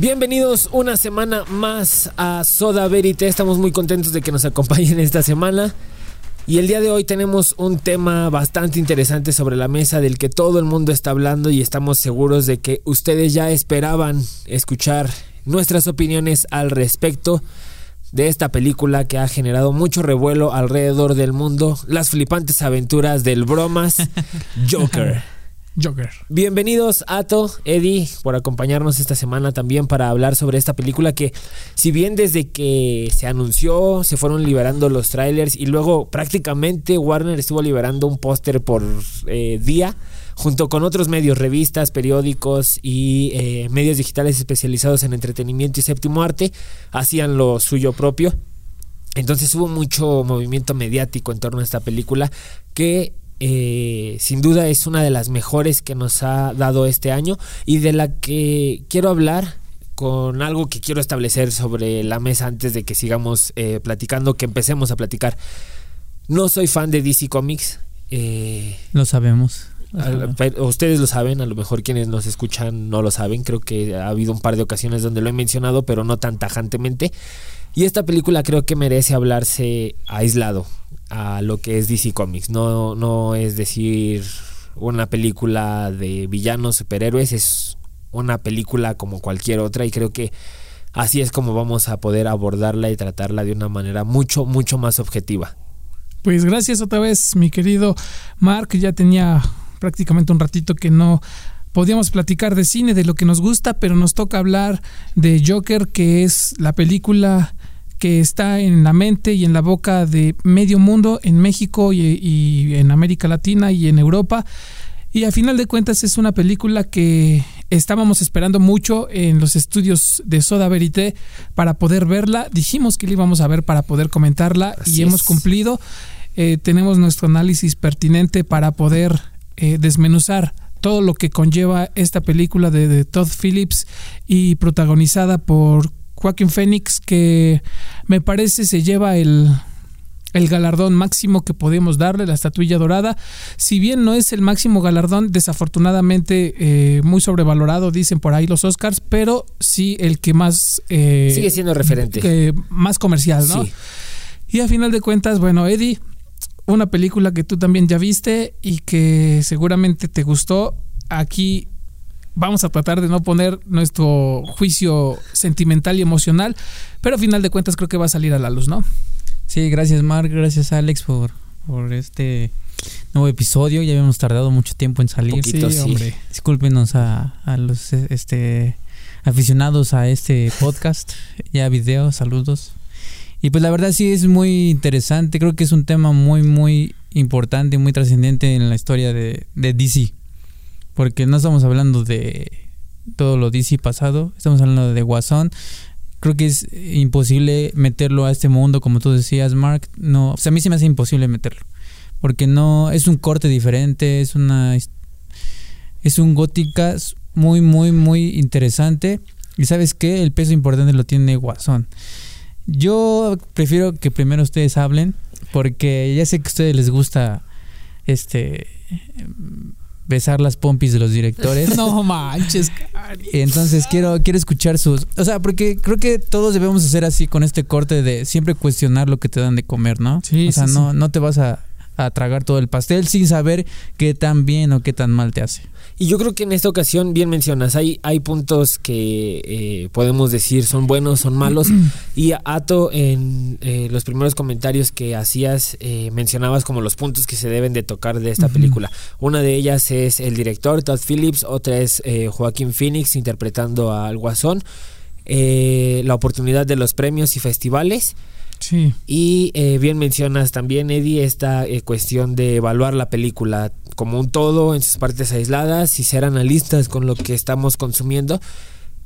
Bienvenidos una semana más a Soda Verite. Estamos muy contentos de que nos acompañen esta semana. Y el día de hoy tenemos un tema bastante interesante sobre la mesa del que todo el mundo está hablando y estamos seguros de que ustedes ya esperaban escuchar nuestras opiniones al respecto de esta película que ha generado mucho revuelo alrededor del mundo, las flipantes aventuras del bromas Joker. Joker. Bienvenidos Ato, Eddie, por acompañarnos esta semana también para hablar sobre esta película que si bien desde que se anunció se fueron liberando los trailers y luego prácticamente Warner estuvo liberando un póster por eh, día junto con otros medios, revistas, periódicos y eh, medios digitales especializados en entretenimiento y séptimo arte, hacían lo suyo propio. Entonces hubo mucho movimiento mediático en torno a esta película que eh, sin duda es una de las mejores que nos ha dado este año y de la que quiero hablar con algo que quiero establecer sobre la mesa antes de que sigamos eh, platicando, que empecemos a platicar. No soy fan de DC Comics. Eh, lo sabemos. ustedes lo saben, a lo mejor quienes nos escuchan no lo saben. Creo que ha habido un par de ocasiones donde lo he mencionado, pero no tan tajantemente. Y esta película creo que merece hablarse aislado a lo que es DC Comics. No, no es decir una película de villanos, superhéroes, es una película como cualquier otra y creo que así es como vamos a poder abordarla y tratarla de una manera mucho, mucho más objetiva. Pues gracias otra vez, mi querido Mark. Ya tenía prácticamente un ratito que no podíamos platicar de cine, de lo que nos gusta, pero nos toca hablar de Joker, que es la película que está en la mente y en la boca de medio mundo, en México y, en América Latina y en Europa. Y a final de cuentas es una película que estábamos esperando mucho en los estudios de Soda Verité para poder verla. Dijimos que la íbamos a ver para poder comentarla y hemos cumplido. Eh, tenemos nuestro análisis pertinente para poder eh, desmenuzar todo lo que conlleva esta película de, de Todd Phillips y protagonizada por Joaquín Phoenix, que me parece se lleva el, el galardón máximo que podemos darle, la estatuilla dorada. Si bien no es el máximo galardón, desafortunadamente eh, muy sobrevalorado, dicen por ahí los Oscars, pero sí el que más... Eh, Sigue siendo referente. más comercial, ¿no? Sí. Y a final de cuentas, bueno, Eddie, una película que tú también ya viste y que seguramente te gustó. Aquí vamos a tratar de no poner nuestro juicio sentimental y emocional, pero a final de cuentas creo que va a salir a la luz, ¿no? Sí, gracias Mark, gracias Alex por, por este nuevo episodio. Ya habíamos tardado mucho tiempo en salir. sí, hombre. Discúlpenos a, a, los este aficionados a este podcast, ya video, saludos. Y pues la verdad sí es muy interesante, creo que es un tema muy muy importante, muy trascendente en la historia de, de DC. Porque no estamos hablando de todo lo DC pasado, estamos hablando de Guasón. Creo que es imposible meterlo a este mundo, como tú decías, Mark. No, o sea, a mí se me hace imposible meterlo. Porque no, es un corte diferente, es una. Es un gótica muy, muy, muy interesante. Y sabes qué? El peso importante lo tiene Guasón. Yo prefiero que primero ustedes hablen, porque ya sé que a ustedes les gusta este besar las pompis de los directores. no manches. Entonces quiero, quiero escuchar sus... O sea, porque creo que todos debemos hacer así con este corte de siempre cuestionar lo que te dan de comer, ¿no? Sí. O sea, no, no te vas a, a tragar todo el pastel sin saber qué tan bien o qué tan mal te hace. Y yo creo que en esta ocasión, bien mencionas, hay, hay puntos que eh, podemos decir son buenos, son malos. y Ato, en eh, los primeros comentarios que hacías, eh, mencionabas como los puntos que se deben de tocar de esta película. Una de ellas es el director, Todd Phillips, otra es Joaquín Phoenix interpretando al Guasón, la oportunidad de los premios y festivales. Sí. Y bien mencionas también, Eddie, esta cuestión de evaluar la película como un todo en sus partes aisladas y ser analistas con lo que estamos consumiendo.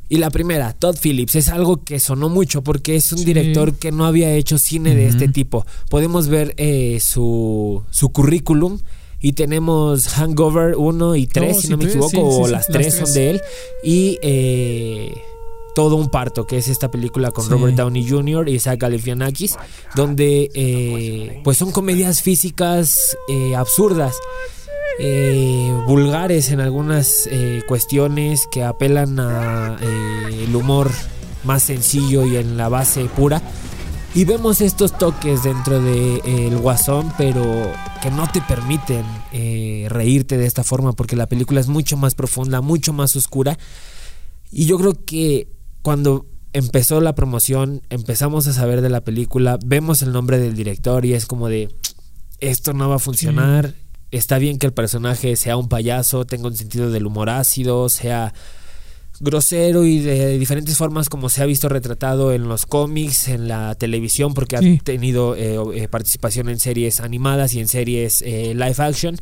Y la primera, Todd Phillips, es algo que sonó mucho porque es un director que no había hecho cine de este tipo. Podemos ver eh, su, su currículum y tenemos Hangover 1 y 3, si no me equivoco, o las, tres son de él. Y eh, todo un parto, que es esta película con Robert Downey Jr. y Zach Galifianakis, donde eh, pues son comedias físicas absurdas eh, vulgares en algunas eh, cuestiones que apelan a eh, el humor más sencillo y en la base pura. Y vemos estos toques dentro de el guasón, pero que no te permiten reírte de esta forma porque la película es mucho más profunda, mucho más oscura. Y yo creo que cuando empezó la promoción, empezamos a saber de la película, vemos el nombre del director y es como de, esto no va a funcionar, está bien que el personaje sea un payaso, tenga un sentido del humor ácido, sea grosero y de diferentes formas como se ha visto retratado en los cómics, en la televisión, porque ha tenido eh, eh, participación en series animadas y en series eh, live action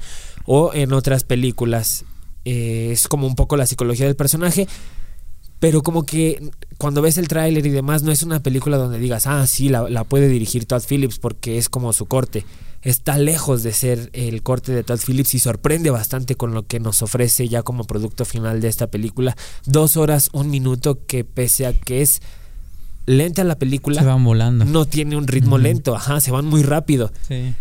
o en otras películas. es como un poco la psicología del personaje. Pero como que cuando ves el tráiler y demás, no es una película donde digas, ah, sí, la, la puede dirigir Todd Phillips porque es como su corte está lejos de ser el corte de Todd Phillips y sorprende bastante con lo que nos ofrece ya como producto final de esta película. Dos horas, un minuto que pese a que es lenta la película, se van volando. No tiene un ritmo lento, ajá, se van muy rápido. Sí.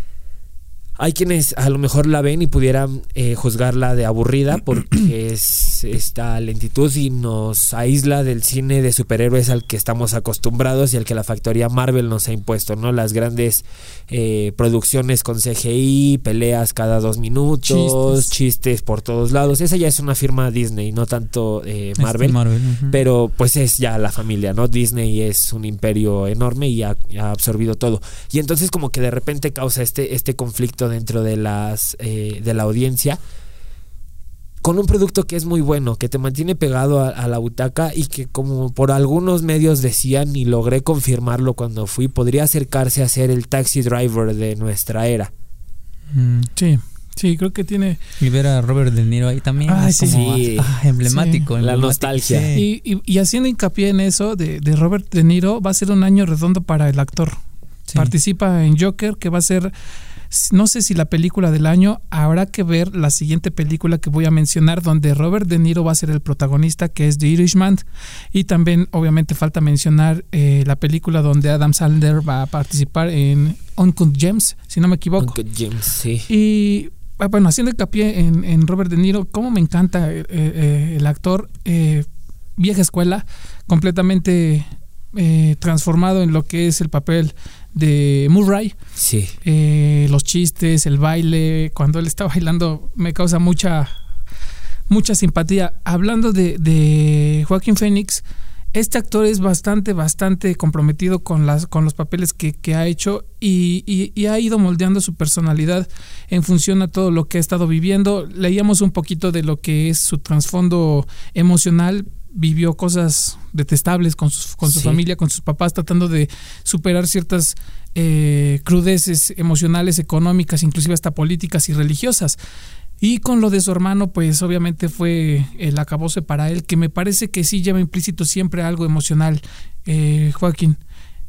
Hay quienes a lo mejor la ven y pudieran eh, juzgarla de aburrida porque es esta lentitud y nos aísla del cine de superhéroes al que estamos acostumbrados y al que la factoría Marvel nos ha impuesto, ¿no? Las grandes eh, producciones con CGI, peleas cada dos minutos, chistes. por todos lados. Esa ya es una firma Disney, no tanto eh, Marvel, pero pues es ya la familia, ¿no? Disney es un imperio enorme y ha, ha absorbido todo. Y entonces como que de repente causa este, este conflicto dentro de, las, eh, de la audiencia con un producto que es muy bueno, que te mantiene pegado a, la butaca y que como por algunos medios decían y logré confirmarlo cuando fui, podría acercarse a ser el taxi driver de nuestra era. Mm, sí, sí, creo que tiene... Y ver a Robert De Niro ahí también. sí, ah, emblemático, La nostalgia. Y, y, haciendo hincapié en eso de, de Robert De Niro, va a ser un año redondo para el actor. Participa en Joker, que va a ser no sé si la película del año, habrá que ver la siguiente película que voy a mencionar, donde Robert De Niro va a ser el protagonista, que es The Irishman. Y también, obviamente, falta mencionar eh, la película donde Adam Sandler va a participar en Uncut Gems, si no me equivoco. Uncut Gems, sí. Y ah, bueno, haciendo hincapié en, en Robert De Niro, cómo me encanta eh, eh, el actor, vieja escuela, completamente transformado en lo que es el papel de Murray. Sí. Eh, los chistes, el baile, cuando él está bailando me causa mucha, mucha simpatía. Hablando de, de Joaquín Phoenix, este actor es bastante, bastante comprometido con, las, con los papeles que, ha hecho y, y, ha ido moldeando su personalidad en función a todo lo que ha estado viviendo. Leíamos un poquito de lo que es su trasfondo emocional, vivió cosas detestables con, con su familia, con sus papás, tratando de superar ciertas eh, crudeces emocionales, económicas, inclusive hasta políticas y religiosas. Y con lo de su hermano, pues obviamente fue el acabose para él, que me parece que sí lleva implícito siempre algo emocional, eh, Joaquín.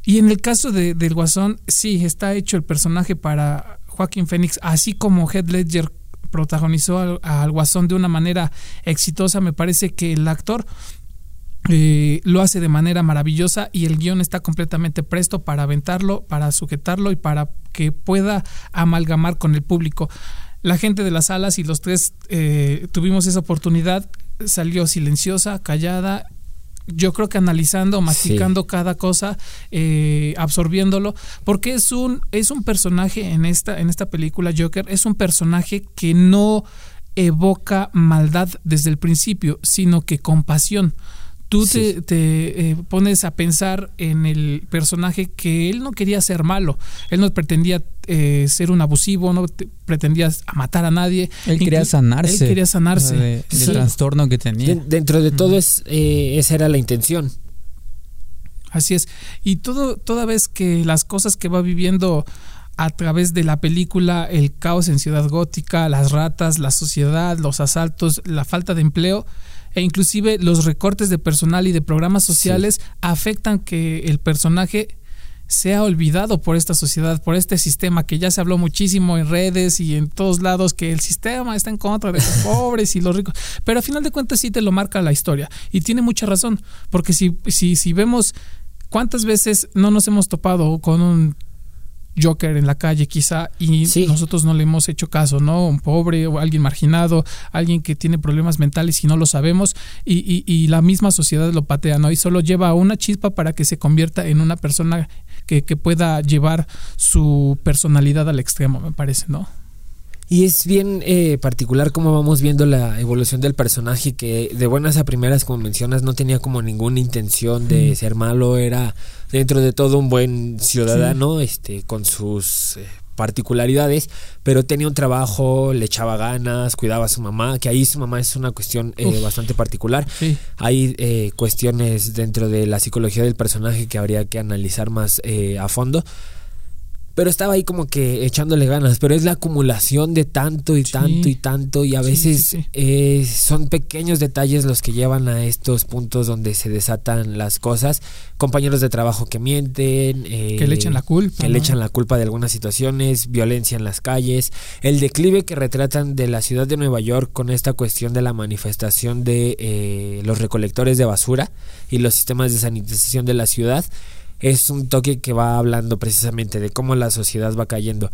Y en el caso de, del Guasón, sí, está hecho el personaje para Joaquín Phoenix, así como Head Ledger protagonizó al, Guasón de una manera exitosa. Me parece que el actor eh, lo hace de manera maravillosa y el guion está completamente presto para aventarlo, para sujetarlo y para que pueda amalgamar con el público. La gente de las salas y los tres eh, tuvimos esa oportunidad, salió silenciosa, callada yo creo que analizando, masticando cada cosa, eh, absorbiéndolo, porque es un, es un personaje en esta, en esta película, Joker, es un personaje que no evoca maldad desde el principio, sino que compasión tú te, eh, pones a pensar en el personaje que él no quería ser malo, él no pretendía eh, ser un abusivo, no pretendía matar a nadie. Él quería sanarse. Él quería sanarse. del trastorno que tenía. dentro de todo es, eh, esa era la intención. Así es. Y todo, toda vez que las cosas que va viviendo a través de la película, el caos en Ciudad Gótica, las ratas, la sociedad, los asaltos, la falta de empleo, e inclusive los recortes de personal y de programas sociales afectan que el personaje sea olvidado por esta sociedad, por este sistema que ya se habló muchísimo en redes y en todos lados que el sistema está en contra de los pobres y los ricos, pero a final de cuentas sí te lo marca la historia y tiene mucha razón, porque si si si vemos cuántas veces no nos hemos topado con un Joker en la calle quizá y nosotros no le hemos hecho caso, ¿no? Un pobre o alguien marginado, alguien que tiene problemas mentales y no lo sabemos y, y, la misma sociedad lo patea, ¿no? Y solo lleva una chispa para que se convierta en una persona que, que pueda llevar su personalidad al extremo, me parece, ¿no? Y es bien eh, particular cómo vamos viendo la evolución del personaje que de buenas a primeras, como mencionas, no tenía como ninguna intención de ser malo, era dentro de todo un buen ciudadano, este, con sus eh, particularidades, pero tenía un trabajo, le echaba ganas, cuidaba a su mamá, que ahí su mamá es una cuestión eh, bastante particular. Hay cuestiones dentro de la psicología del personaje que habría que analizar más a fondo pero estaba ahí como que echándole ganas, pero es la acumulación de tanto y tanto y tanto y a veces eh, son pequeños detalles los que llevan a estos puntos donde se desatan las cosas, compañeros de trabajo que mienten, eh, que le echan la culpa, que le echan la culpa de algunas situaciones, violencia en las calles, el declive que retratan de la ciudad de Nueva York con esta cuestión de la manifestación de eh, los recolectores de basura y los sistemas de sanitización de la ciudad es un toque que va hablando precisamente de cómo la sociedad va cayendo.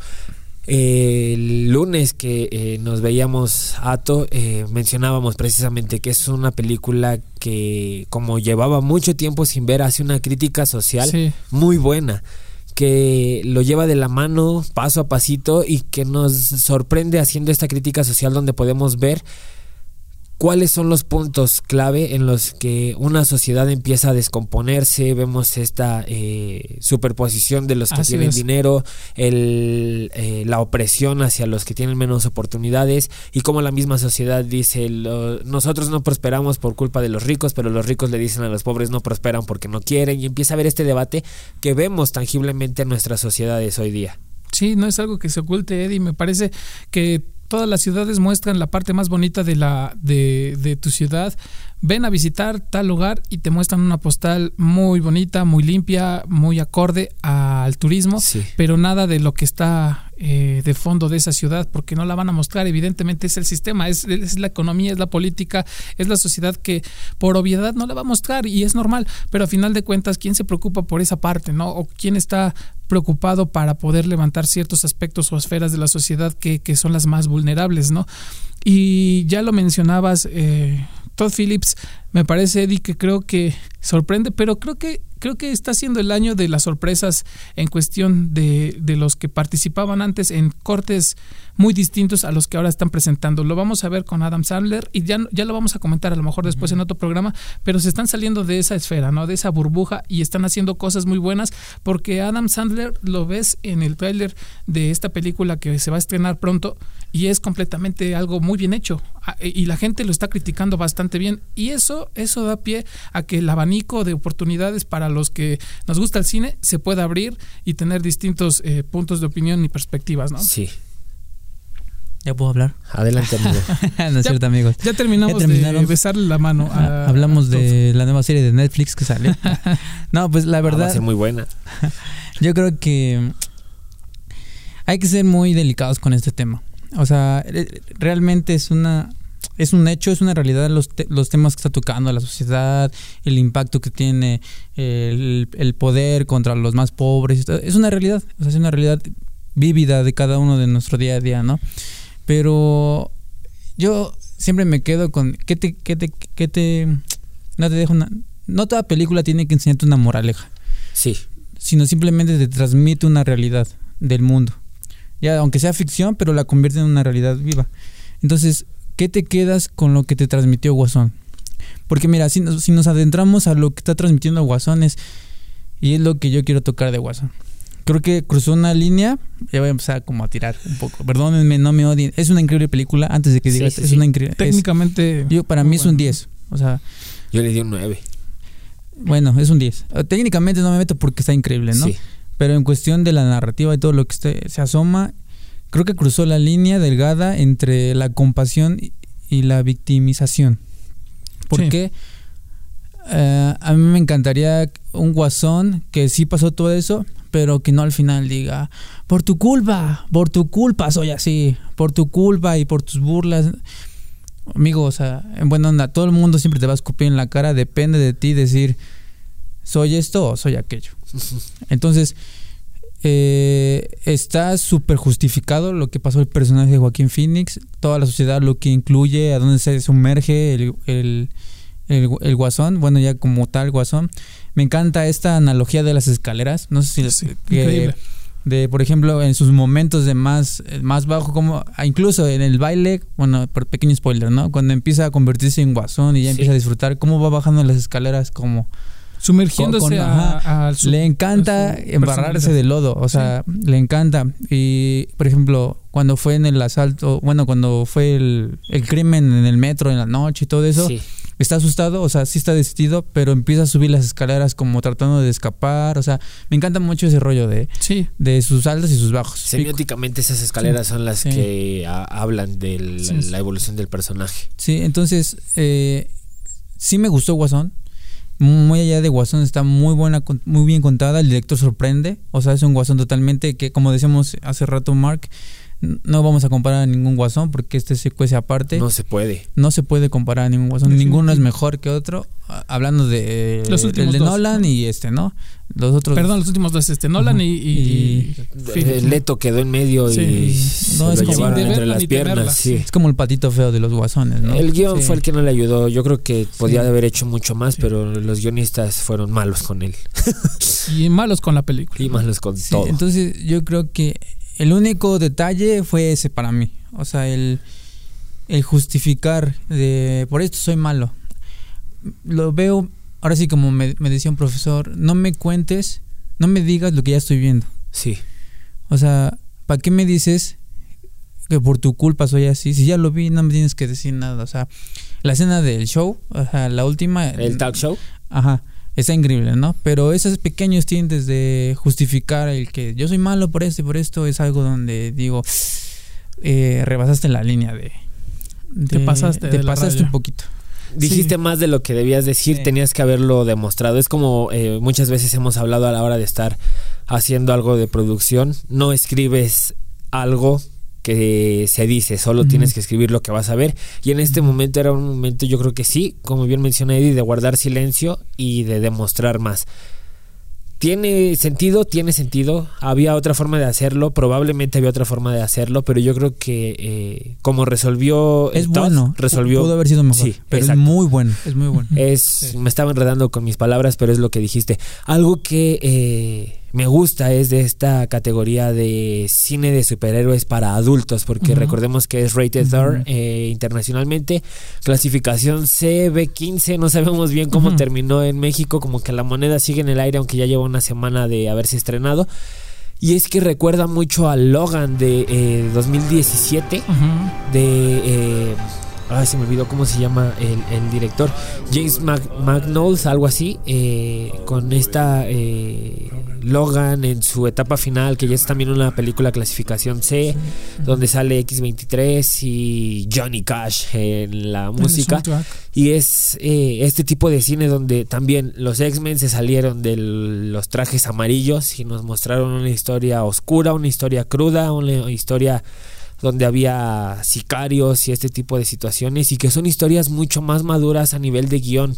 el lunes que eh, nos veíamos Ato, eh, mencionábamos precisamente que es una película que como llevaba mucho tiempo sin ver, hace una crítica social muy buena que lo lleva de la mano paso a pasito y que nos sorprende haciendo esta crítica social donde podemos ver cuáles son los puntos clave en los que una sociedad empieza a descomponerse, vemos esta eh, superposición de los que tienen dinero, el, eh, la opresión hacia los que tienen menos oportunidades y cómo la misma sociedad dice, nosotros no prosperamos por culpa de los ricos, pero los ricos le dicen a los pobres no prosperan porque no quieren y empieza a haber este debate que vemos tangiblemente en nuestras sociedades hoy día. Sí, no es algo que se oculte, Eddie. Me parece que todas las ciudades muestran la parte más bonita de la de, de, tu ciudad. Ven a visitar tal lugar y te muestran una postal muy bonita, muy limpia, muy acorde al turismo, pero nada de lo que está eh, de fondo de esa ciudad, porque no la van a mostrar. Evidentemente es el sistema, es, es, la economía, es la política, es la sociedad que por obviedad no la va a mostrar y es normal. Pero a final de cuentas, ¿quién se preocupa por esa parte, no? O quién está preocupado para poder levantar ciertos aspectos o esferas de la sociedad que, que son las más vulnerables, ¿no? Y ya lo mencionabas, eh, Todd Phillips, me parece, Eddie, que creo que sorprende, pero creo que creo que está siendo el año de las sorpresas en cuestión de, de, los que participaban antes en cortes muy distintos a los que ahora están presentando. Lo vamos a ver con Adam Sandler y ya, ya lo vamos a comentar a lo mejor después en otro programa, pero se están saliendo de esa esfera, ¿no? De esa burbuja y están haciendo cosas muy buenas porque Adam Sandler lo ves en el tráiler de esta película que se va a estrenar pronto y es completamente algo muy bien hecho y la gente lo está criticando bastante bien y eso eso da pie a que el abanico de oportunidades para los que nos gusta el cine se pueda abrir y tener distintos eh, puntos de opinión y perspectivas, ¿no? Sí. ¿Ya puedo hablar? Adelante, amigo. no es cierto, amigos. Ya terminamos de besarle la mano. Hablamos de la nueva serie de Netflix que sale. no, pues la verdad. Ah, va a ser muy buena. yo creo que hay que ser muy delicados con este tema. O sea, realmente es una es un hecho, es una realidad los, los temas que está tocando la sociedad, el impacto que tiene el, el, poder contra los más pobres. Es una realidad, o sea, es una realidad vívida de cada uno de nuestro día a día, ¿no? Pero yo siempre me quedo con, ¿qué te, qué te, qué te, no te dejo una, no toda película tiene que enseñarte una moraleja. Sí. Sino simplemente te transmite una realidad del mundo. Ya, aunque sea ficción, pero la convierte en una realidad viva. Entonces, ¿qué te quedas con lo que te transmitió Guasón? Porque mira, si nos, si nos adentramos a lo que está transmitiendo Guasón es, y es lo que yo quiero tocar de Guasón. Creo que cruzó una línea, ya voy a empezar como a tirar un poco. Perdónenme, no me odien. Es una increíble película, antes de que digas, es una increíble... Técnicamente... yo, para mí es un 10, o sea... Yo le di un 9. Bueno, es un 10. Técnicamente no me meto porque está increíble, ¿no? Sí. Pero en cuestión de la narrativa y todo lo que se asoma, creo que cruzó la línea delgada entre la compasión y la victimización. Porque eh, a mí me encantaría un guasón que sí pasó todo eso, pero que no al final diga, por tu culpa, por tu culpa soy así, por tu culpa y por tus burlas. Amigo, o sea, en buena onda, todo el mundo siempre te va a escupir en la cara, depende de ti decir, soy esto o soy aquello. Entonces, eh, está súper justificado lo que pasó el personaje de Joaquín Phoenix, toda la sociedad, lo que incluye, a dónde se sumerge el, el, el, el guasón, bueno, ya como tal guasón. Me encanta esta analogía de las escaleras, no sé si... Sí, que- increíble. de por ejemplo en sus momentos de más más bajo como ah, incluso en el baile bueno por pequeño spoiler no cuando empieza a convertirse en guasón y ya Sí. empieza a disfrutar cómo va bajando las escaleras como Sumergiéndose con- con- a- ajá. al su- le encanta a embarrarse de lodo o sea le encanta y por ejemplo cuando fue en el asalto bueno cuando fue el, el crimen en el metro en la noche y todo eso Sí. está asustado, o sea, sí está decidido, pero empieza a subir las escaleras como tratando de escapar, o sea, me encanta mucho ese rollo de, Sí, de sus altos y sus bajos. Semióticamente esas escaleras son las Sí. que ha- hablan de la, Sí. la evolución del personaje. Sí, entonces, eh, sí me gustó Guasón. Muy allá de Guasón está muy buena, muy bien contada. El director sorprende. O sea, es un Guasón totalmente que, como decíamos hace rato, Mark, no vamos a comparar a ningún Guasón porque este se cuece aparte. No No, se puede. se puede comparar a ningún Guasón. Ninguno es mejor que otro. Hablando de Los el últimos de dos. Nolan y este, ¿no? Los otros. perdón, los últimos dos, este, Nolan y, y- Eh, Leto quedó en medio Sí. y No, se es lo como- llevaron entre las piernas. Sí. Es como el patito feo de los Guasones, ¿no? El guion Sí. fue el que no le ayudó. Yo creo que podía Sí. haber hecho mucho más, pero los guionistas fueron malos con él. y malos con la película. Y malos con Sí, todo. entonces yo creo que el único detalle fue ese para mí. O sea, el, el justificar de por esto soy malo. Lo veo, ahora sí como me, me decía un profesor, no me cuentes, no me digas lo que ya estoy viendo. Sí. O sea, ¿para qué me dices que por tu culpa soy así? Si ya lo vi, no me tienes que decir nada. O sea, la escena del show, o sea, la última... El talk show. Ajá, está increíble, ¿no? Pero esos pequeños tintes de justificar el que yo soy malo por esto y por esto es algo donde digo, eh, rebasaste la línea de... Te pasaste Te de pasaste un poquito. Dijiste más de lo que debías decir, Sí. tenías que haberlo demostrado. Es como eh, muchas veces hemos hablado a la hora de estar haciendo algo de producción. No escribes algo que se dice, solo tienes que escribir lo que vas a ver. Y en este momento era un momento, yo creo que sí, como bien menciona Eddie, de guardar silencio y de demostrar más. Tiene sentido, tiene sentido. Había otra forma de hacerlo, probablemente había otra forma de hacerlo, pero yo creo que eh, como resolvió Es Todd, bueno. resolvió Pudo haber sido mejor. Sí, pero exacto. es muy bueno. Es muy bueno. es, Sí. me estaba enredando con mis palabras, pero es lo que dijiste. Algo que eh, me gusta es de esta categoría de cine de superhéroes para adultos, porque recordemos que es rated Ujú. R eh, internacionalmente, clasificación CB15, no sabemos bien cómo terminó en México, como que la moneda sigue en el aire, aunque ya lleva una semana de haberse estrenado. Y es que recuerda mucho a Logan de eh, 2017 Ujú. de eh, ay, se me olvidó cómo se llama el, el director. James McNaughton algo así eh, con esta eh, Logan en su etapa final que ya es también una película clasificación C donde sale X23 y Johnny Cash en la música. y es eh, este tipo de cine donde también los X-Men se salieron de los trajes amarillos y nos mostraron una historia oscura, una historia cruda, una historia donde había sicarios y este tipo de situaciones y que son historias mucho más maduras a nivel de guion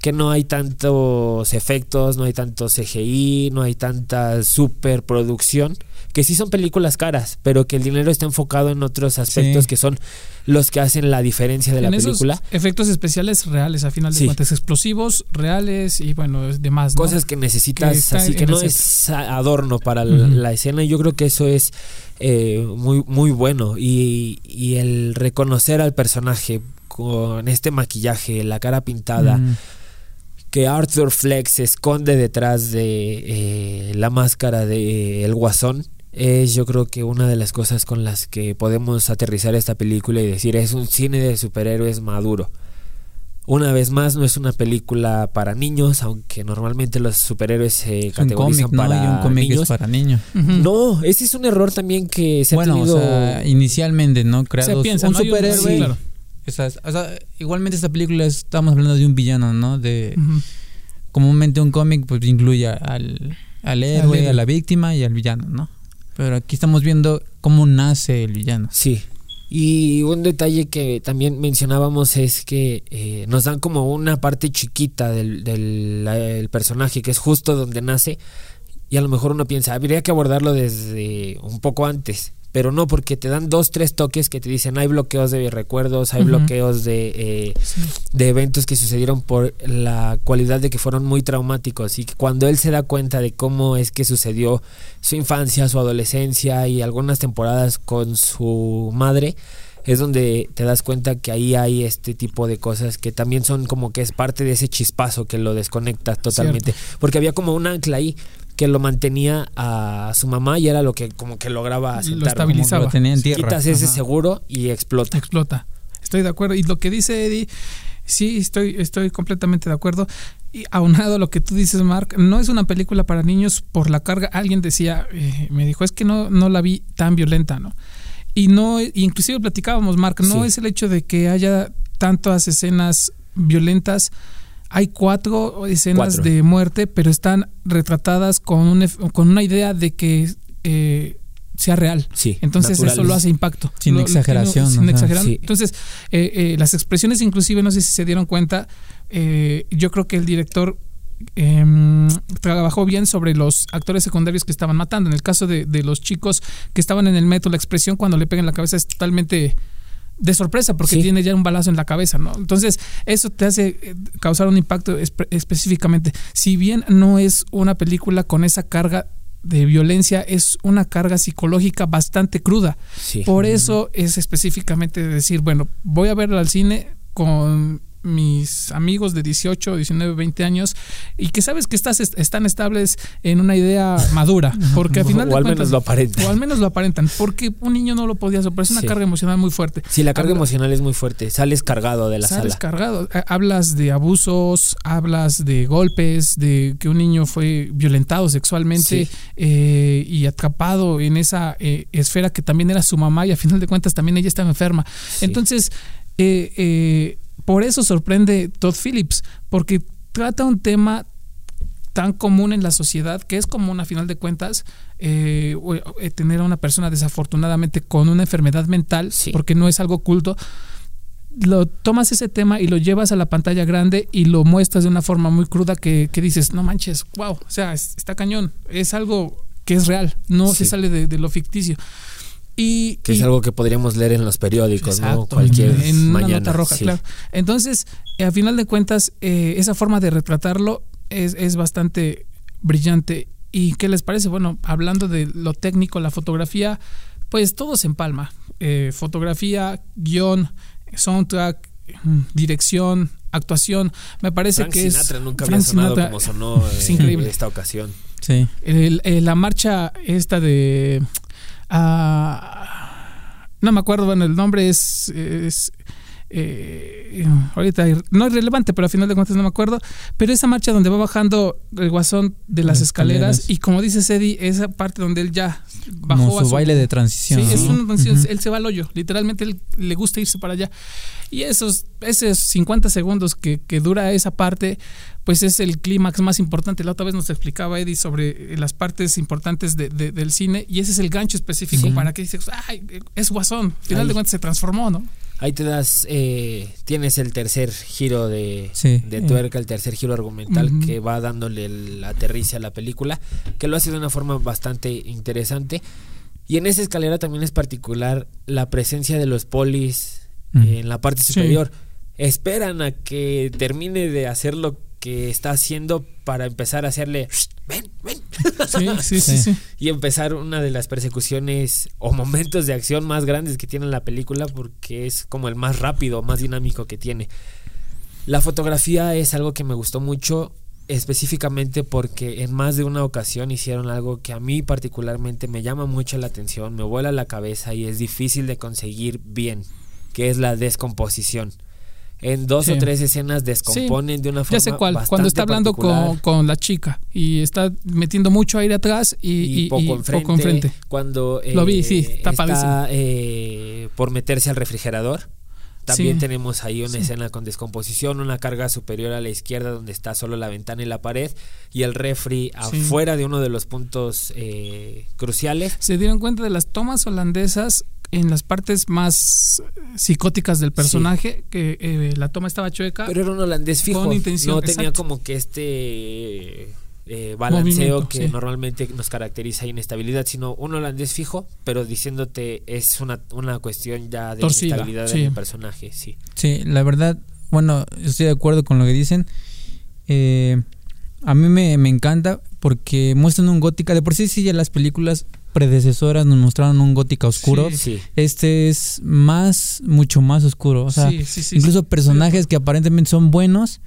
que no hay tantos efectos, no hay tanto CGI, no hay tanta superproducción, que sí son películas caras, pero que el dinero está enfocado en otros aspectos Sí. que son los que hacen la diferencia de la esos película. efectos especiales reales, a final de Sí. cuentas, explosivos, reales y bueno, demás. ¿no? cosas que necesitas Que así que no es adorno para la, escena y yo creo que eso es eh, muy muy bueno y, y el reconocer al personaje con este maquillaje la cara pintada Mm. que Arthur Fleck se esconde detrás de eh, la máscara de el guasón es yo creo que una de las cosas con las que podemos aterrizar esta película y decir es un cine de superhéroes maduro una vez más, no es una película para niños, aunque normalmente los superhéroes se Es un categorizan para Y un cómic niños. es para niños. No, ese es un error también que se bueno, ha tenido. o sea, inicialmente, ¿no? Creados piensa, un superhéroe. sí, claro. o sea, o sea, igualmente esta película es- estamos hablando de un villano, ¿no? De comúnmente un cómic pues incluye al, al héroe, héroe. a la víctima y al villano, ¿no? Pero aquí estamos viendo cómo nace el villano. Sí. Y un detalle que también mencionábamos es que eh, nos dan como una parte chiquita del, del- la- personaje, que es justo donde nace. Y a lo mejor uno piensa, habría que abordarlo desde un poco antes. Pero no, porque te dan dos, tres toques que te dicen hay bloqueos de recuerdos, hay bloqueos de, eh, Sí. de eventos que sucedieron por la cualidad de que fueron muy traumáticos y que cuando él se da cuenta de cómo es que sucedió su infancia, su adolescencia y algunas temporadas con su madre, es donde te das cuenta que ahí hay este tipo de cosas que también son como que es parte de ese chispazo que lo desconecta totalmente, porque había como un ancla ahí que lo mantenía a su mamá y era lo que como que lograba Lo asentar. estabilizaba. Lo tenía en tierra. Quitas ese Ajá. seguro y explota. explota. Estoy de acuerdo. Y lo que dice Eddie, sí, estoy, estoy completamente de acuerdo. Y aunado a lo que tú dices, Mark, no es una película para niños por la carga. Alguien decía, eh, me dijo, es que no, no la vi tan violenta, ¿no? Y no, inclusive platicábamos, Mark, no Sí. es el hecho de que haya tantas escenas violentas. Hay cuatro escenas Cuatro. de muerte, pero están retratadas con, un con una idea de que eh, sea real. Sí, Entonces eso lo hace impacto. Sin Lo- exageración, sin exagerar. sí. Entonces, eh, eh, las expresiones inclusive, no sé si se dieron cuenta, eh, yo creo que el director em, trabajó bien sobre los actores secundarios que estaban matando. En el caso de, de los chicos que estaban en el metro, la expresión cuando le pegan la cabeza es totalmente de sorpresa porque Sí. tiene ya un balazo en la cabeza, ¿no? Entonces, eso te hace eh, causar un impacto espe- específicamente. Si bien no es una película con esa carga de violencia, es una carga psicológica bastante cruda. Sí. Por eso es específicamente decir, bueno, voy a verla al cine con mis amigos de 18, 19, 20 años y que sabes que estás, están estables en una idea madura, porque al final o de al cuentas- menos lo aparenta. o al menos lo aparentan, porque un niño no lo podía soportar, es una Sí. carga emocional muy fuerte. Sí, la carga Habla- emocional es muy fuerte. Sales cargado de la Sales sala. cargado. Ha- Hablas de abusos, hablas de golpes, de que un niño fue violentado sexualmente Sí. eh, y atrapado en esa eh, esfera que también era su mamá y a final de cuentas también ella estaba enferma. Sí. Entonces, eh, eh, por eso sorprende Todd Phillips, porque trata un tema tan común en la sociedad que es común a final de cuentas eh, eh, tener a una persona desafortunadamente con una enfermedad mental Sí. porque no es algo oculto. Lo tomas ese tema y lo llevas a la pantalla grande y lo muestras de una forma muy cruda que, que dices no manches wow o sea es- está cañón es algo que es real no se sale de, de lo ficticio y, Que es algo que podríamos leer en los periódicos, ¿no? Cualquier en una mañana. nota roja, sí. claro. Entonces, eh, a final de cuentas, eh, esa forma de retratarlo es, es bastante brillante. ¿Y qué les parece? Bueno, hablando de lo técnico, la fotografía, pues todo se empalma. Eh, fotografía, guion, soundtrack, mm, dirección, actuación. Me parece Frank que Sinatra es. nunca Frank había sonado Sinatra, como sonó es en increíble. esta ocasión. Sí. el- la marcha esta de... ah, no me acuerdo, bueno, el nombre es... es eh, ahorita no es relevante, pero a final de cuentas no me acuerdo. Pero esa marcha donde va bajando el guasón de las Las escaleras, escaleras. y como dice Eddie, esa parte donde él ya bajó a su baile de transición. Sí, es una él se va al hoyo, literalmente él le gusta irse para allá. Y esos, esos 50 segundos que, que dura esa parte, pues es el clímax más importante. La otra vez nos explicaba Eddie sobre eh, las partes importantes de- de- del cine y ese es el gancho específico Sí. para que dices, ay, es guasón, al final Ahí. de cuentas se transformó, ¿no? Ahí te das, eh, tienes el tercer giro de, Sí. de tuerca, el tercer giro argumental que va dándole el aterrice a la película, que lo hace de una forma bastante interesante. Y en esa escalera también es particular la presencia de los polis en la parte Sí. superior. Esperan a que termine de hacer lo que está haciendo para empezar a hacerle, ven, ven, Sí, sí, sí, Sí. sí. y empezar una de las persecuciones o momentos de acción más grandes que tiene la película porque es como el más rápido, más dinámico que tiene. La fotografía es algo que me gustó mucho específicamente porque en más de una ocasión hicieron algo que a mí particularmente me llama mucho la atención, me vuela la cabeza y es difícil de conseguir bien, que es la descomposición. En dos Sí. o tres escenas descomponen de una forma Ya sé cuál, cuando está hablando con, con la chica y está metiendo mucho aire atrás y, y, y- poco, enfrente, poco enfrente. Cuando Lo vi, eh, sí, está padrísimo. eh, por meterse al refrigerador. También Sí. tenemos ahí una Sí. escena con descomposición, una carga superior a la izquierda donde está solo la ventana y la pared y el refri Sí. afuera de uno de los puntos eh, cruciales. se dieron cuenta de las tomas holandesas en las partes más psicóticas del personaje, que eh, la toma estaba chueca. Pero era un holandés fijo. Con intención, no tenía exacto. como que este eh, balanceo Movimiento, que sí. normalmente nos caracteriza inestabilidad, sino un holandés fijo, pero diciéndote es una, una cuestión ya de Torcida, inestabilidad sí. en el personaje, sí. Sí, la verdad, bueno, estoy de acuerdo con lo que dicen. Eh, a mí me, me encanta porque muestran un gótica. De por sí, sí, ya las películas predecesoras nos mostraron un gótica oscuro. Sí. Sí. Este es más, mucho más oscuro. O sea, Sí, incluso personajes que aparentemente son buenos,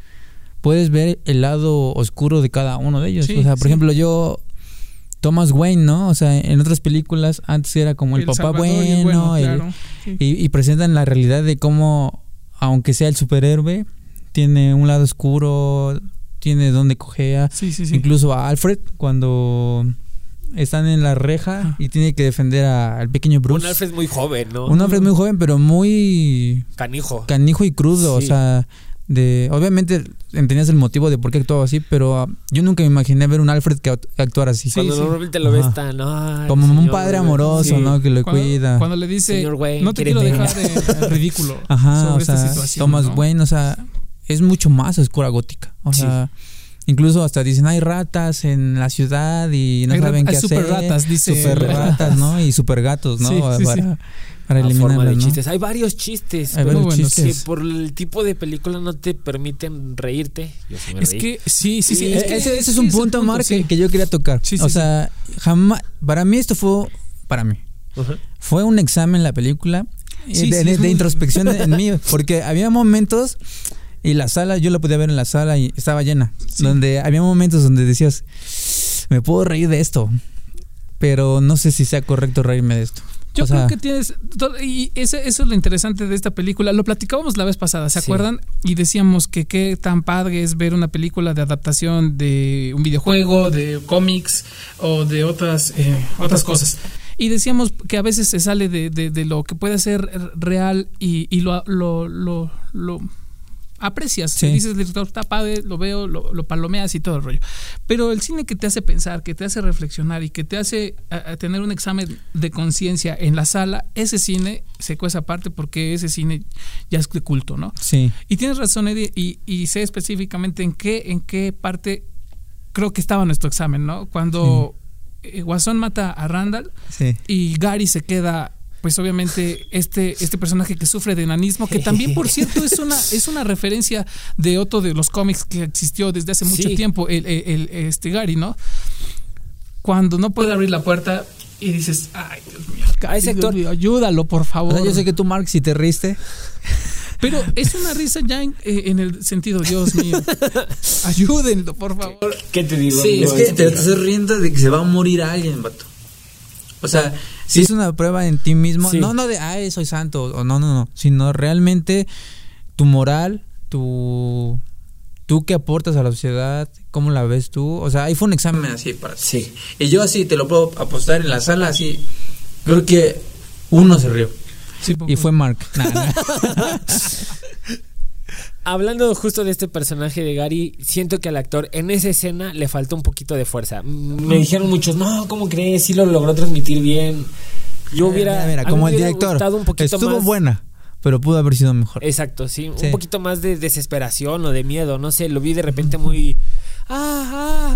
puedes ver el lado oscuro de cada uno de ellos. O sea, por ejemplo, yo. Thomas Wayne, ¿no? O sea, en otras películas antes era como el, papá y bueno, claro. Y, y presentan la realidad de cómo, aunque sea el superhéroe, tiene un lado oscuro, tiene donde cojea. Sí, sí, sí. Incluso a Alfred, cuando están en la reja Ah. y tiene que defender a- al pequeño Bruce. Un Alfred muy joven, ¿no? Un Alfred muy joven, pero muy Canijo. canijo y crudo. Sí. O sea, de obviamente entendías el motivo de por qué actuaba así, pero ah, yo nunca me imaginé ver un Alfred que act- actuara así. Cuando sí. normalmente lo ves tan... "Ay, Como un padre Wayne". amoroso, Sí. ¿no? Que lo cuando, cuida. cuando le dice, Señor Wayne, no te quiero quiéreme". dejar en ridículo Ajá, sobre o esta sea, situación. Thomas ¿no? Wayne, o sea, es mucho más oscura gótica. O Sí. sea, incluso hasta dicen hay ratas en la ciudad y no Hay saben hay qué super hacer. ratas, dice. Super ratas, ¿no? Y super gatos, ¿no? Sí, sí, para, sí. para de ¿no? chistes. Hay varios chistes. Hay pero varios que chistes. por el tipo de película no te permiten reírte. Yo sí me Es reí. que, sí, sí, sí. Es que ese, ese es un punto, Mark, sí. que, que yo quería tocar. Sí, sí, o sí. sea, jamás. Para mí, esto fue. Para mí. Fue un examen la película Sí, de, sí, de- de introspección en mí, porque había momentos y la sala, yo la podía ver en la sala y estaba llena, Sí. donde había momentos donde decías, me puedo reír de esto, pero no sé si sea correcto reírme de esto. Yo O sea, creo que tienes. Y ese- eso es lo interesante de esta película. Lo platicábamos la vez pasada, ¿se Sí. acuerdan? Y decíamos que qué tan padre es ver una película de adaptación de un videojuego, de cómics o de otras, eh, otras cosas. Y decíamos que a veces se sale de, de- de lo que puede ser real y, y lo, lo, lo, lo aprecias. Sí. Dices, director, está padre, lo veo, lo, lo palomeas y todo el rollo. Pero el cine que te hace pensar, que te hace reflexionar y que te hace a- a tener un examen de conciencia en la sala, ese cine se cueza aparte porque ese cine ya es de culto, ¿no? Sí, Y tienes razón, Eddie, y, y sé específicamente en qué, en qué parte creo que estaba nuestro examen, ¿no? Cuando eh, Guasón mata a Randall sí. y Gary se queda pues obviamente este, este personaje que sufre de enanismo, que también por cierto es una, es una referencia de otro de los cómics que existió desde hace mucho Sí. tiempo, el, el- el- este Gary, ¿no? Cuando no puede abrir la puerta y dices, ay Dios mío, A ese Dios actor- mío, ayúdalo por favor. O sea, yo sé que tú, Mark, si te riste, Pero es una risa ya en, eh, en el sentido, Dios mío, ayúdenlo por favor. ¿Qué te digo? Sí, amigo? es que te estás riendo de que se va a morir alguien, vato. O sea, si es una prueba en ti mismo, Sí. no, no de, ay, soy santo, o no, no, no, sino realmente tu moral, tu, tú qué aportas a la sociedad, cómo la ves tú, o sea, ahí fue un examen así para ti. Sí. Y yo así te lo puedo apostar en la sala, así, creo que uno se rió. Sí, Y fue Mark. Nah, nah. Hablando justo de este personaje de Gary, siento que al actor en esa escena le faltó un poquito de fuerza. Me dijeron muchos, no, ¿cómo crees? Sí lo logró transmitir bien. Yo hubiera. Mira, mira, como el director, un poquito estuvo más- buena, pero pudo haber sido mejor. Exacto, sí, Sí. un poquito más de desesperación o de miedo, no sé, lo vi de repente muy ah, ah.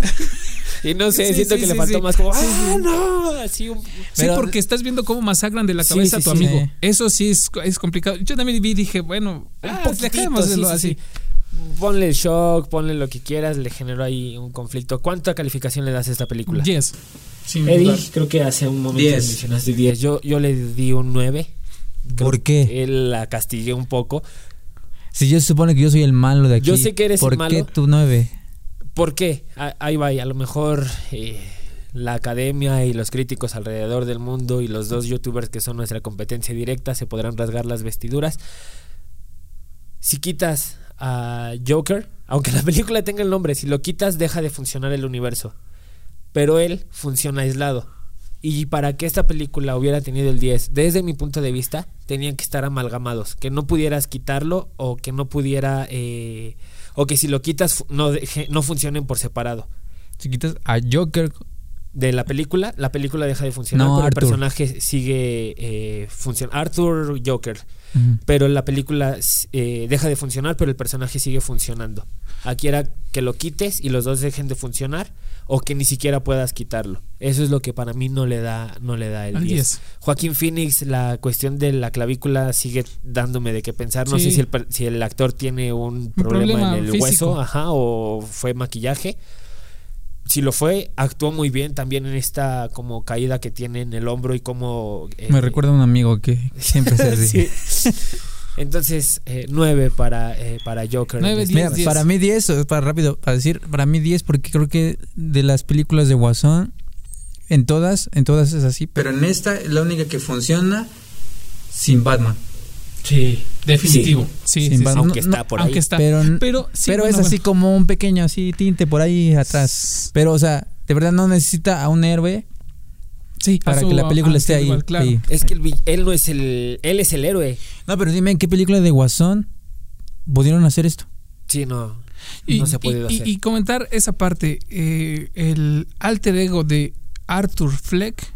Y no sé, Sí, siento sí, que sí, le faltó sí. más como ah, sí. no, así un Sí, Pero- porque estás viendo cómo masacran de la Sí, cabeza a tu sí. amigo. Sí. Eso sí es, es complicado. Yo también vi y dije, bueno, ah, dejémoslo así. sí. Ponle el shock, ponle lo que quieras, le generó ahí un conflicto. ¿Cuánta calificación le das a esta película? Yes. Sin Eddie, dudar. creo que hace un momento Diez. mencionaste 10. Yo, yo le di un 9. ¿Por qué? Él la castigué un poco. Si yo se supone que yo soy el malo de aquí. Yo sé que eres ¿por el qué malo. tú nueve? ¿Por qué? Ahí va, y a lo mejor eh, la academia y los críticos alrededor del mundo y los dos youtubers que son nuestra competencia directa se podrán rasgar las vestiduras. Si quitas a Joker, aunque la película tenga el nombre, si lo quitas deja de funcionar el universo. Pero él funciona aislado. Y para que esta película hubiera tenido el 10, desde mi punto de vista, tenían que estar amalgamados. Que no pudieras quitarlo o que no pudiera... eh, o que si lo quitas no, deje- no funcionen por separado. Si quitas a Joker, De la película, la película deja de funcionar, No, pero Arthur. el personaje sigue eh, funcionando. Arthur Joker. Pero la película eh, deja de funcionar, pero el personaje sigue funcionando. Aquí era que lo quites y los dos dejen de funcionar, o que ni siquiera puedas quitarlo. Eso es lo que para mí no le da, no le da el Al 10. 10. Joaquín Phoenix, la cuestión de la clavícula sigue dándome de qué pensar. No Sí. sé si el, per- si el actor tiene un problema, problema en el físico. hueso, ajá, o fue maquillaje. Si lo fue, actuó muy bien también en esta como caída que tiene en el hombro y como... eh, Me recuerda a un amigo que siempre se ríe. Sí. Entonces, eh, 9 para, eh, para Joker. en Nueve, este Mira, diez. para mí 10, o para rápido, para decir, para mí 10 porque creo que de las películas de Guasón, en todas, en todas es así. Pero en esta es la única que funciona sin Batman. Sí, definitivo. Sí, Sin sí, sí. Batman. Aunque no, está por Aunque ahí. está. Pero, Pero, sí, pero bueno, es así bueno. como un pequeño así tinte por ahí atrás. Pero, o sea, de verdad no necesita a un héroe Sí, para su- que la película esté ahí. igual, claro. ahí. Es que el él no es el... Él es el héroe. No, pero dime, ¿en qué película de Guasón pudieron hacer esto? Sí, no. Y, no se ha y- podido y- hacer. y comentar esa parte, eh, el alter ego de Arthur Fleck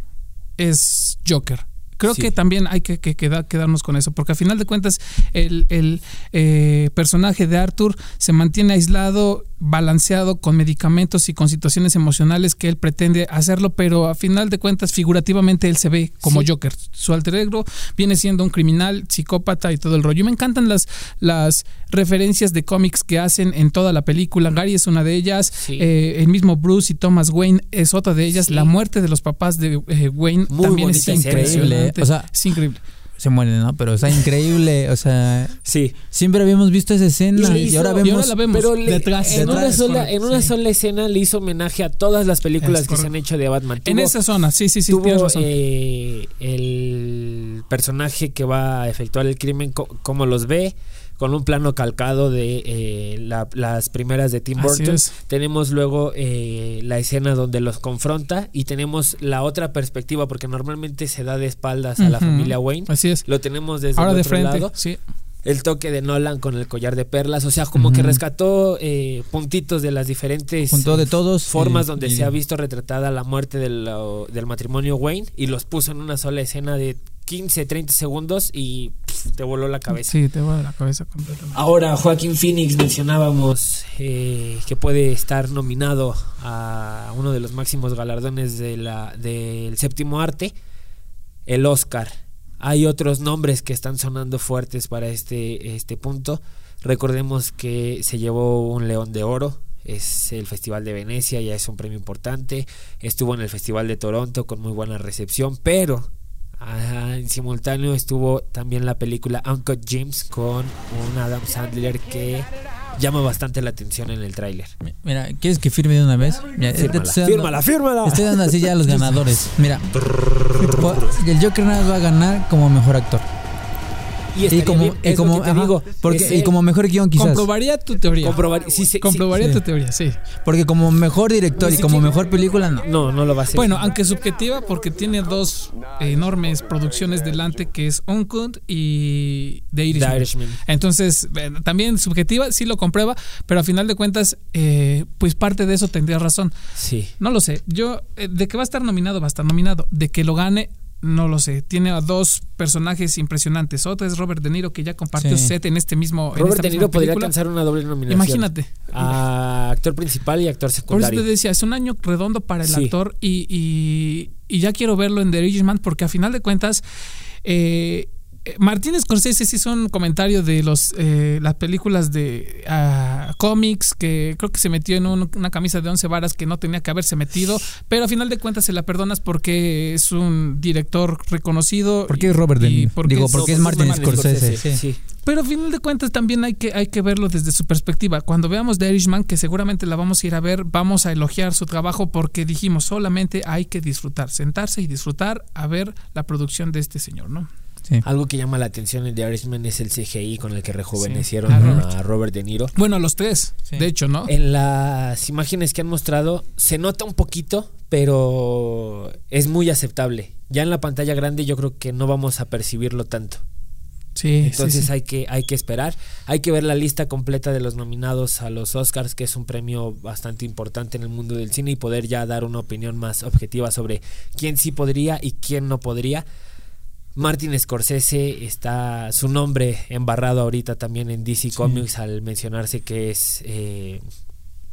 es Joker. Creo Sí. que también hay que, que queda- quedarnos con eso, porque a final de cuentas el, el, eh, personaje de Arthur se mantiene aislado, balanceado con medicamentos y con situaciones emocionales que él pretende hacerlo, pero a final de cuentas figurativamente él se ve como Sí. Joker. Su alter ego viene siendo un criminal, psicópata y todo el rollo. Y me encantan las, las referencias de cómics que hacen en toda la película. Gary es una de ellas, Sí. eh, el mismo Bruce y Thomas Wayne es otra de ellas. La muerte de los papás de eh, Wayne Muy también es escena, impresionante. o sea, es increíble. Se mueren, ¿no? Pero está increíble, o sea, Sí. siempre habíamos visto esa escena Y y, ahora vemos... y ahora la vemos Pero le- detrás. en, detrás, una sola, correcto, en una sí. sola escena le hizo homenaje a todas las películas Es que se han hecho de Batman. En esa zona, sí, sí, sí, tienes tuvo razón. eh, el personaje que va a efectuar el crimen, como los ve, con un plano calcado de eh, la- las primeras de Tim Burton. Tenemos luego eh, la escena donde los confronta y tenemos la otra perspectiva, porque normalmente se da de espaldas a la familia Wayne. Así es. Lo tenemos desde Ahora el de otro frente, lado. sí. El toque de Nolan con el collar de perlas, o sea, como que rescató eh, puntitos de las diferentes de todos. formas donde se ha visto retratada la muerte del, del matrimonio Wayne y los puso en una sola escena de 15, 30 segundos y pff, te voló la cabeza. Sí, te de la cabeza completamente. Ahora, Joaquín Phoenix mencionábamos eh, que puede estar nominado a uno de los máximos galardones de la, del séptimo arte, el Oscar. Hay otros nombres que están sonando fuertes para este, este punto. Recordemos que se llevó un León de Oro, es el Festival de Venecia, ya es un premio importante. Estuvo en el Festival de Toronto con muy buena recepción, pero ah, en simultáneo estuvo también la película Uncut James con un Adam Sandler que llama bastante la atención en el tráiler. Mira, ¿quieres que firme de una vez? Te Fírmala, estoy dando- fírmala, fírmala. Estoy dando así ya a los ganadores. Mira, el Joker nada va a ganar como mejor actor. Y, como, bien, y es lo como, que te ajá, digo, porque, ese- y como mejor guion quizás. Comprobaría tu teoría. comprobar- sí, sí, Comprobaría sí. tu teoría, sí. Porque como mejor director y como mejor película, no. No, no lo va a hacer. Bueno, aunque subjetiva porque tiene dos enormes producciones delante que es Uncut y The The Irishman. Irishman. Entonces, eh, también subjetiva, sí lo comprueba, pero a final de cuentas, eh, pues parte de eso tendría razón. Sí. No lo sé. Yo, eh, de que va a estar nominado, va a estar nominado. De que lo gane, no lo sé. Tiene a dos personajes impresionantes. Otro es Robert De Niro, que ya compartió Sí. set en este mismo. en Robert esta De Niro podría película. alcanzar una doble nominación. Imagínate. A actor principal y actor Por eso secundario. te decía, es un año redondo para el Sí. actor y, y- y ya quiero verlo en The Irishman porque a final de cuentas eh, Martín Scorsese sí hizo un comentario de los eh, las películas de ah, cómics que creo que se metió en un- una camisa de 11 varas que no tenía que haberse metido, pero a final de cuentas se la perdonas porque es un director reconocido. ¿Por qué y- es Robert De y Niro? porque Digo, es- porque es No, Martin Scorsese. sí. Sí. pero a final de cuentas también hay que, hay que verlo desde su perspectiva. Cuando veamos The Irishman, que seguramente la vamos a ir a ver, vamos a elogiar su trabajo porque dijimos solamente hay que disfrutar, sentarse y disfrutar a ver la producción de este señor, ¿no? Sí. Algo que llama la atención en The Irishman es el CGI con el que rejuvenecieron Sí. a, Robert. De Niro. Bueno, los tres, Sí. de hecho, ¿no? En las imágenes que han mostrado se nota un poquito, pero es muy aceptable. Ya en la pantalla grande yo creo que no vamos a percibirlo tanto. Sí, Entonces sí, sí. hay que hay que esperar, hay que ver la lista completa de los nominados a los Oscars, que es un premio bastante importante en el mundo del cine y poder ya dar una opinión más objetiva sobre quién sí podría y quién no podría. Martin Scorsese está su nombre embarrado ahorita también en DC Comics al mencionarse que es eh,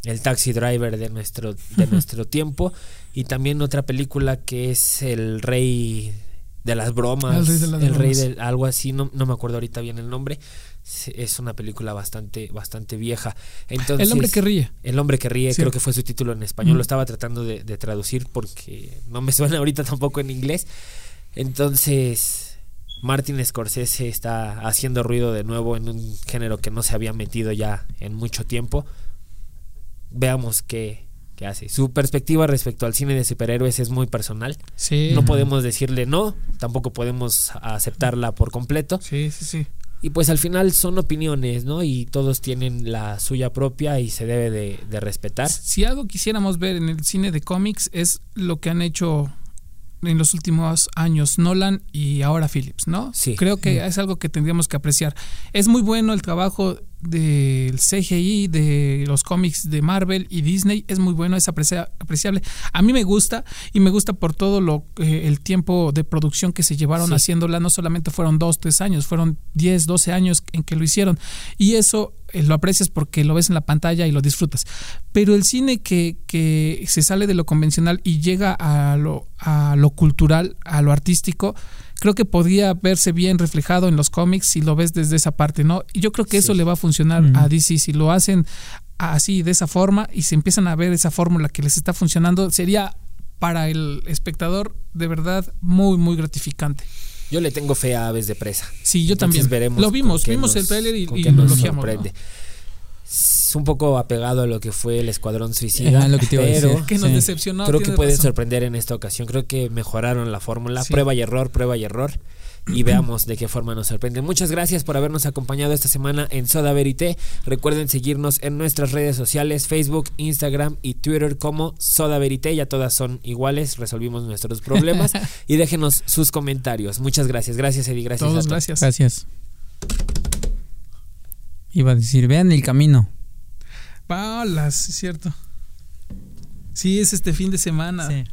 el taxi driver de nuestro, de nuestro tiempo. Y también otra película que es El Rey de las Bromas. El Rey de las el Rey Bromas. de algo así, no, no me acuerdo ahorita bien el nombre. Es una película bastante, bastante vieja. Entonces, El hombre que ríe. El hombre que ríe, Sí. creo que fue su título en español. Mm. Lo estaba tratando de, de traducir porque no me suena ahorita tampoco en inglés. Entonces, Martin Scorsese está haciendo ruido de nuevo en un género que no se había metido ya en mucho tiempo. Veamos qué, qué hace. Su perspectiva respecto al cine de superhéroes es muy personal. Sí. No podemos decirle no, tampoco podemos aceptarla por completo. Sí, sí, sí. Y pues al final son opiniones, ¿no? Y todos tienen la suya propia y se debe de, de respetar. Si algo quisiéramos ver en el cine de cómics es lo que han hecho en los últimos años Nolan y ahora Phillips, ¿no? Sí. Creo que es algo que tendríamos que apreciar. Es muy bueno el trabajo del CGI, de los cómics de Marvel y Disney, es muy bueno, es aprecia- apreciable. A mí me gusta y me gusta por todo lo eh, el tiempo de producción que se llevaron Sí. haciéndola, no solamente fueron dos, tres años, fueron 10, 12 años en que lo hicieron. Y eso eh, lo aprecias porque lo ves en la pantalla y lo disfrutas. Pero el cine que, que se sale de lo convencional y llega a lo, a lo cultural, a lo artístico, creo que podría verse bien reflejado en los cómics si lo ves desde esa parte, ¿no? Y yo creo que eso le va a funcionar Mm. a DC si lo hacen así, de esa forma, y se empiezan a ver esa fórmula que les está funcionando, sería para el espectador de verdad muy, muy gratificante. Yo le tengo fe a Aves de Presa. Sí, yo Entonces también. veremos lo vimos, vimos nos- el tráiler y, y lo elogiamos. Es un poco apegado a lo que fue el Escuadrón Suicida, Ajá, lo que te iba a pero decir. Que nos Sí. decepcionó. creo que tienes puede razón. sorprender en esta ocasión. Creo que mejoraron la fórmula, Sí. prueba y error, prueba y error. Y veamos de qué forma nos sorprende. Muchas gracias por habernos acompañado esta semana en Soda Verité. Recuerden seguirnos en nuestras redes sociales, Facebook, Instagram y Twitter como Soda Verité. Ya todas son iguales, resolvimos nuestros problemas. y déjenos sus comentarios. Muchas gracias. Gracias, Eddie. Gracias a Todos, todos. gracias. Gracias. Iba a decir, vean el camino. Palas, es cierto. Sí, es este fin de semana. Sí.